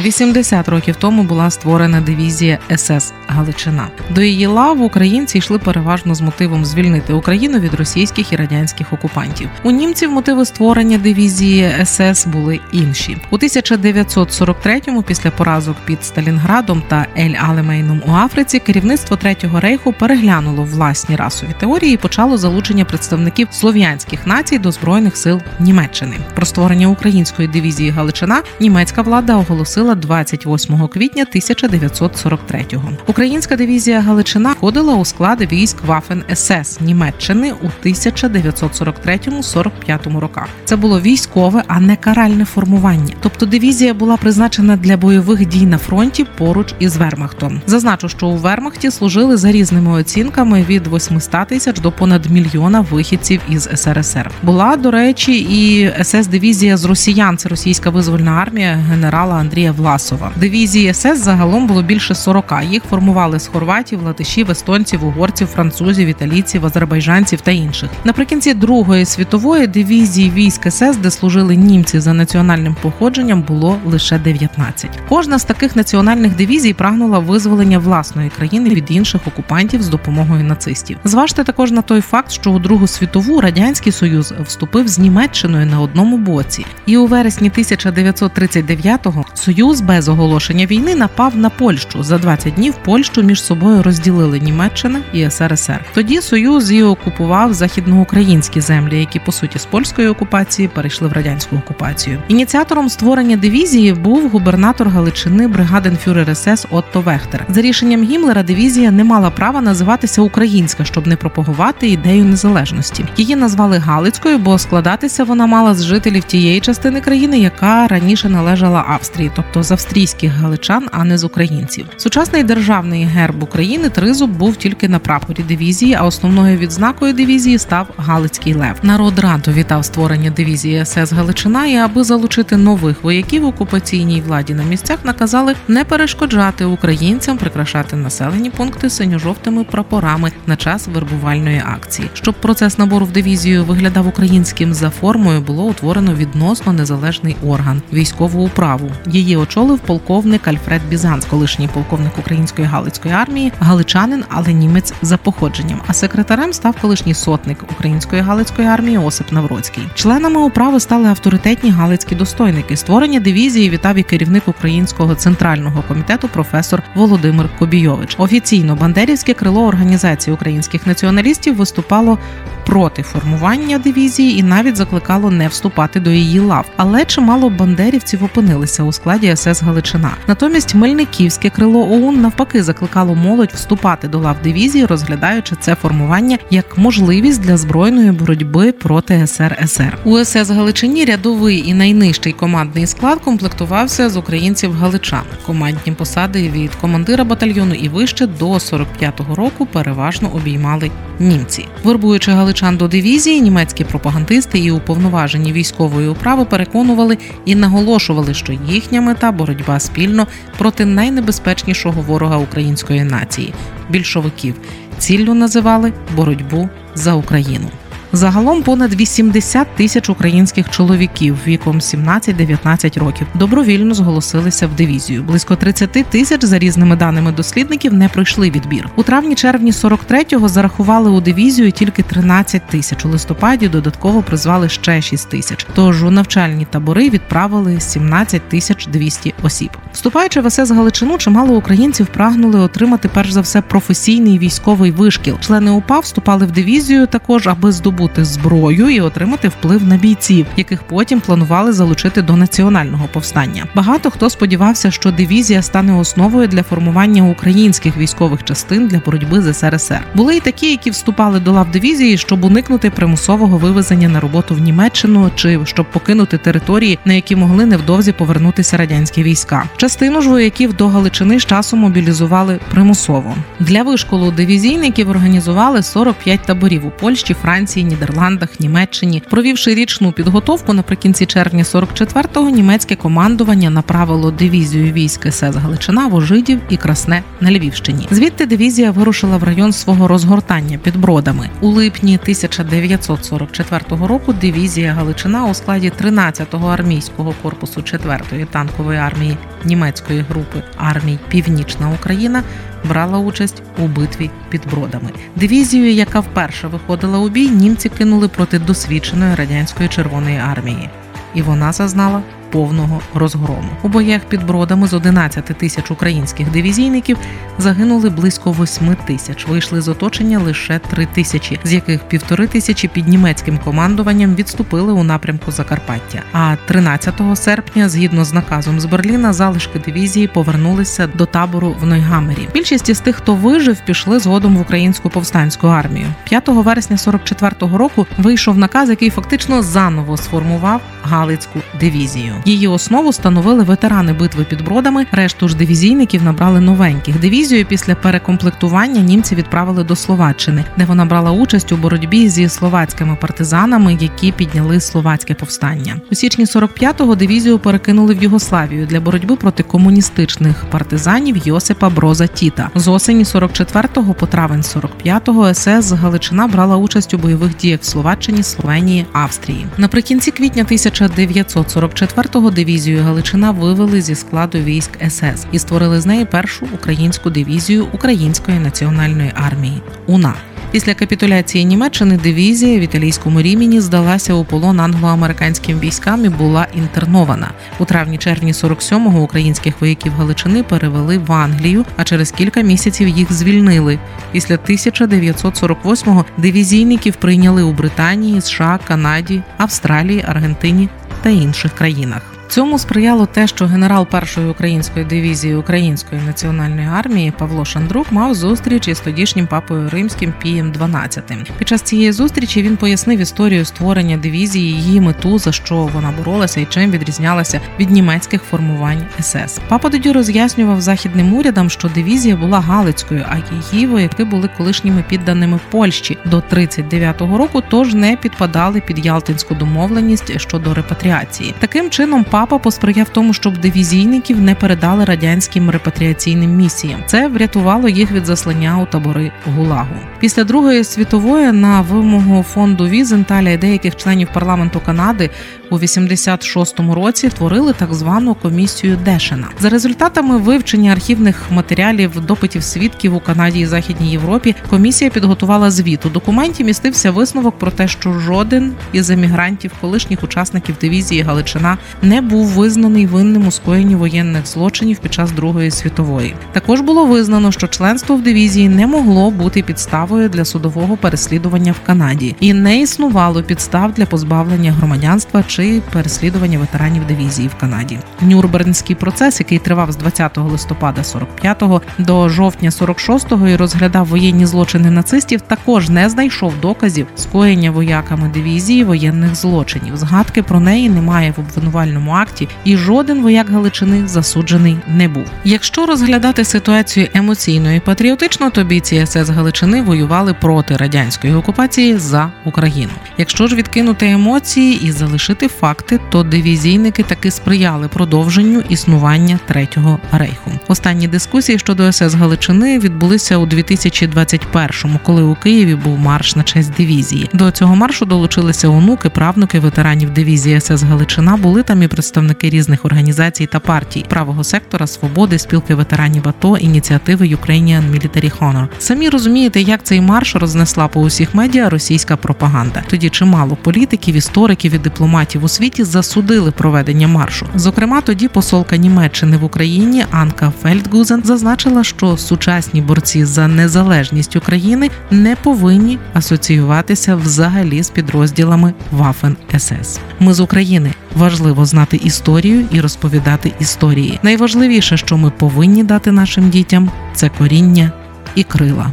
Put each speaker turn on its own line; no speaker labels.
80 років тому була створена дивізія СС Галичина. До її лав українці йшли переважно з мотивом звільнити Україну від російських і радянських окупантів. У німців мотиви створення дивізії СС були інші. У 1943-му, після поразок під Сталінградом та Ель Алемейном у Африці, керівництво Третього рейху переглянуло власні расові теорії і почало залучення представників слов'янських націй до збройних сил Німеччини. Про створення української дивізії Галичина німецька влада оголосила 28 квітня 1943-го. Українська дивізія Галичина входила у склад військ Вафен СС Німеччини у 1943-45 роках. Це було військове, а не каральне формування. Тобто дивізія була призначена для бойових дій на фронті поруч із Вермахтом. Зазначу, що у Вермахті служили за різними оцінками від 800 тисяч до понад мільйона вихідців із СРСР. Була до речі, і СС дивізія з росіян. Це російська визвольна армія генерала Андрія Власова. Дивізії СС загалом було більше 40. Їх формували з хорватів, латишів, естонців, угорців, французів, італійців, азербайджанців та інших. Наприкінці Другої світової дивізії військ СС, де служили німці за національним походженням, було лише 19. Кожна з таких національних дивізій прагнула визволення власної країни від інших окупантів з допомогою нацистів. Зважте також на той факт, що у Другу світову радянський союз вступив з Німеччиною на одному боці, і у вересні 1939-го союз без оголошення війни напав на Польщу. За 20 днів Польщу між собою розділили Німеччина і СРСР. Тоді союз і окупував західноукраїнські землі, які по суті з польської окупації перейшли в радянську окупацію. Ініціатором створення дивізії був губернатор Галичини бригаденфюрер СС Отто Вехтер. За рішенням Гімлера дивізія не мала права називатися Українська, щоб не пропагувати ідею незалежності. Її назвали Галицькою, бо складатися вона мала з жителів тієї частини країни, яка раніше належала Австрії, тобто з австрійських галичан, а не з українців. Сучасний державний герб України тризуб був тільки на прапорі дивізії, а основною відзнакою дивізії став Галицький лев. Народ радо вітав створення дивізії СС Галичина, і аби залучити нових вояків окупаційній владі на місцях, наказали не перешкоджати українцям прикрашати населені пункти синьо-жовтими прапорами на час вербувальної акції. Щоб процес набору в дивізію виглядав українським за формою, було утворено відносно незалежний орган військову управу. Її очолив полковник Альфред Бізанс, колишній полковник української галицької армії, галичанин, але німець за походженням. А секретарем став колишній сотник української галицької армії Осип Навроцький. Членами управи стали авторитетні галицькі достойники. Створення дивізії вітав і керівник українського центрального комітету професор Володимир Кобійович. Офіційно бандерівське крило організації українських націоналістів виступало проти формування дивізії і навіть закликало не вступати до її лав. Але чимало бандерівців опинилися у складі СС Галичина. Натомість Мельниківське крило ОУН навпаки закликало молодь вступати до лав дивізії, розглядаючи це формування як можливість для збройної боротьби проти СРСР. У СС Галичині рядовий і найнижчий командний склад комплектувався з українців галичан. Командні посади від командира батальйону і вище до 45-го року переважно обіймали німці. Вербуючи галичан до дивізії, німецькі пропагандисти і уповноважені військової управи переконували і наголошували, що їхня мета боротьба спільно проти найнебезпечнішого ворога української нації більшовиків. Ціллю називали боротьбу за Україну. Загалом понад 80 тисяч українських чоловіків віком 17-19 років добровільно зголосилися в дивізію. Близько 30 тисяч за різними даними дослідників не пройшли відбір. У травні-червні 43-го зарахували у дивізію тільки 13 тисяч. У листопаді додатково призвали ще 6 тисяч. Тож у навчальні табори відправили 17 тисяч 200 осіб. Вступаючи в СС Галичину, чимало українців прагнули отримати перш за все професійний військовий вишкіл. Члени УПА вступали в дивізію також, аби здобути здобути зброю і отримати вплив на бійців, яких потім планували залучити до національного повстання. Багато хто сподівався, що дивізія стане основою для формування українських військових частин для боротьби з СРСР. Були й такі, які вступали до лав дивізії, щоб уникнути примусового вивезення на роботу в Німеччину чи щоб покинути території, на які могли невдовзі повернутися радянські війська. Частину ж вояків до Галичини з часом мобілізували примусово. Для вишколу дивізійників організували 45 таборів у Польщі, Франції. Нідерландах, Німеччині. Провівши річну підготовку наприкінці червня 44-го німецьке командування направило дивізію військ СС Галичина, Вожидів і Красне на Львівщині. Звідти дивізія вирушила в район свого розгортання під бродами у липні 1944 року. Дивізія Галичина у складі 13-го армійського корпусу 4-ї танкової армії німецької групи армій Північна Україна брала участь у битві під бродами. Дивізію, яка вперше виходила у бій, німці кинули проти досвідченої радянської червоної армії, і вона зазнала повного розгрому. У боях під бродами з 11 тисяч українських дивізійників загинули близько 8 тисяч. Вийшли з оточення лише 3 тисячі, з яких півтори тисячі під німецьким командуванням відступили у напрямку Закарпаття. А 13 серпня, згідно з наказом з Берліна, залишки дивізії повернулися до табору в Нойгамері. Більшість із тих, хто вижив, пішли згодом в українську повстанську армію. 5 вересня 44-го року вийшов наказ, який фактично заново сформував Галицьку дивізію. Її основу становили ветерани битви під бродами. Решту ж дивізійників набрали новеньких. Дивізію після перекомплектування німці відправили до Словаччини, де вона брала участь у боротьбі зі словацькими партизанами, які підняли словацьке повстання. У січні 45-го дивізію перекинули в Югославію для боротьби проти комуністичних партизанів Йосипа Броза Тіта. З осені 44-го по травень 45-го СС Галичина брала участь у бойових діях в Словаччині, Словенії, Австрії. Наприкінці квітня 1944 го дивізію Галичина вивели зі складу військ СС і створили з неї першу українську дивізію Української національної армії УНА. Після капітуляції Німеччини дивізія в італійському рімені здалася у полон англо-американським військам і була інтернована у травні-червні 47-го українських вояків Галичини перевели в Англію, а через кілька місяців їх звільнили. Після 1948-го дивізійників прийняли у Британії, США, Канаді, Австралії, Аргентині та інших країнах. Цьому сприяло те, що генерал першої української дивізії Української національної армії Павло Шандрук мав зустріч із тодішнім папою римським Пієм XII. Під час цієї зустрічі він пояснив історію створення дивізії, її мету, за що вона боролася і чим відрізнялася від німецьких формувань СС. Папа тоді роз'яснював західним урядам, що дивізія була галицькою, а її вояки були колишніми підданими Польщі до 39-го року, тож не підпадали під Ялтинську домовленість щодо репатріації. Таким чином, папа посприяв тому, щоб дивізійників не передали радянським репатріаційним місіям. Це врятувало їх від заслання у табори Гулагу. Після Другої світової на вимогу фонду Візенталя і деяких членів парламенту Канади у 86-му році творили так звану комісію Дешена. За результатами вивчення архівних матеріалів допитів свідків у Канаді і Західній Європі. Комісія підготувала звіт. У документі містився висновок про те, що жоден із емігрантів, колишніх учасників дивізії Галичина, не був визнаний винним у скоєнні воєнних злочинів під час Другої світової. Також було визнано, що членство в дивізії не могло бути підставою для судового переслідування в Канаді, і не існувало підстав для позбавлення громадянства чи переслідування ветеранів дивізії в Канаді. Нюрнбернський процес, який тривав з 20 листопада 45-го до жовтня 46-го і розглядав воєнні злочини нацистів, також не знайшов доказів скоєння вояками дивізії воєнних злочинів. Згадки про неї немає в обвинувальному акті, і жоден вояк Галичини засуджений не був. Якщо розглядати ситуацію емоційно і патріотично, то бійці СС Галичини воювали проти радянської окупації за Україну. Якщо ж відкинути емоції і залишити факти, то дивізійники таки сприяли продовженню існування третього рейху. Останні дискусії щодо СС Галичини відбулися у 2021-му, коли у Києві був марш на честь дивізії. До цього маршу долучилися онуки, правнуки ветеранів дивізії СС Галичина. Були там і представники різних організацій та партій правого сектора, свободи, спілки ветеранів АТО, ініціативи Ukrainian Military Honor. Самі розумієте, як цей марш рознесла по усіх медіа російська пропаганда. Тоді чимало політиків, істориків і дипломатів у світі засудили проведення маршу. Зокрема, тоді посолка Німеччини в Україні Анка Фельдгузен зазначила, що сучасні борці за незалежність України не повинні асоціюватися взагалі з підрозділами Waffen СС. Ми з України важливо знати історію і розповідати історії. Найважливіше, що ми повинні дати нашим дітям, це коріння і крила.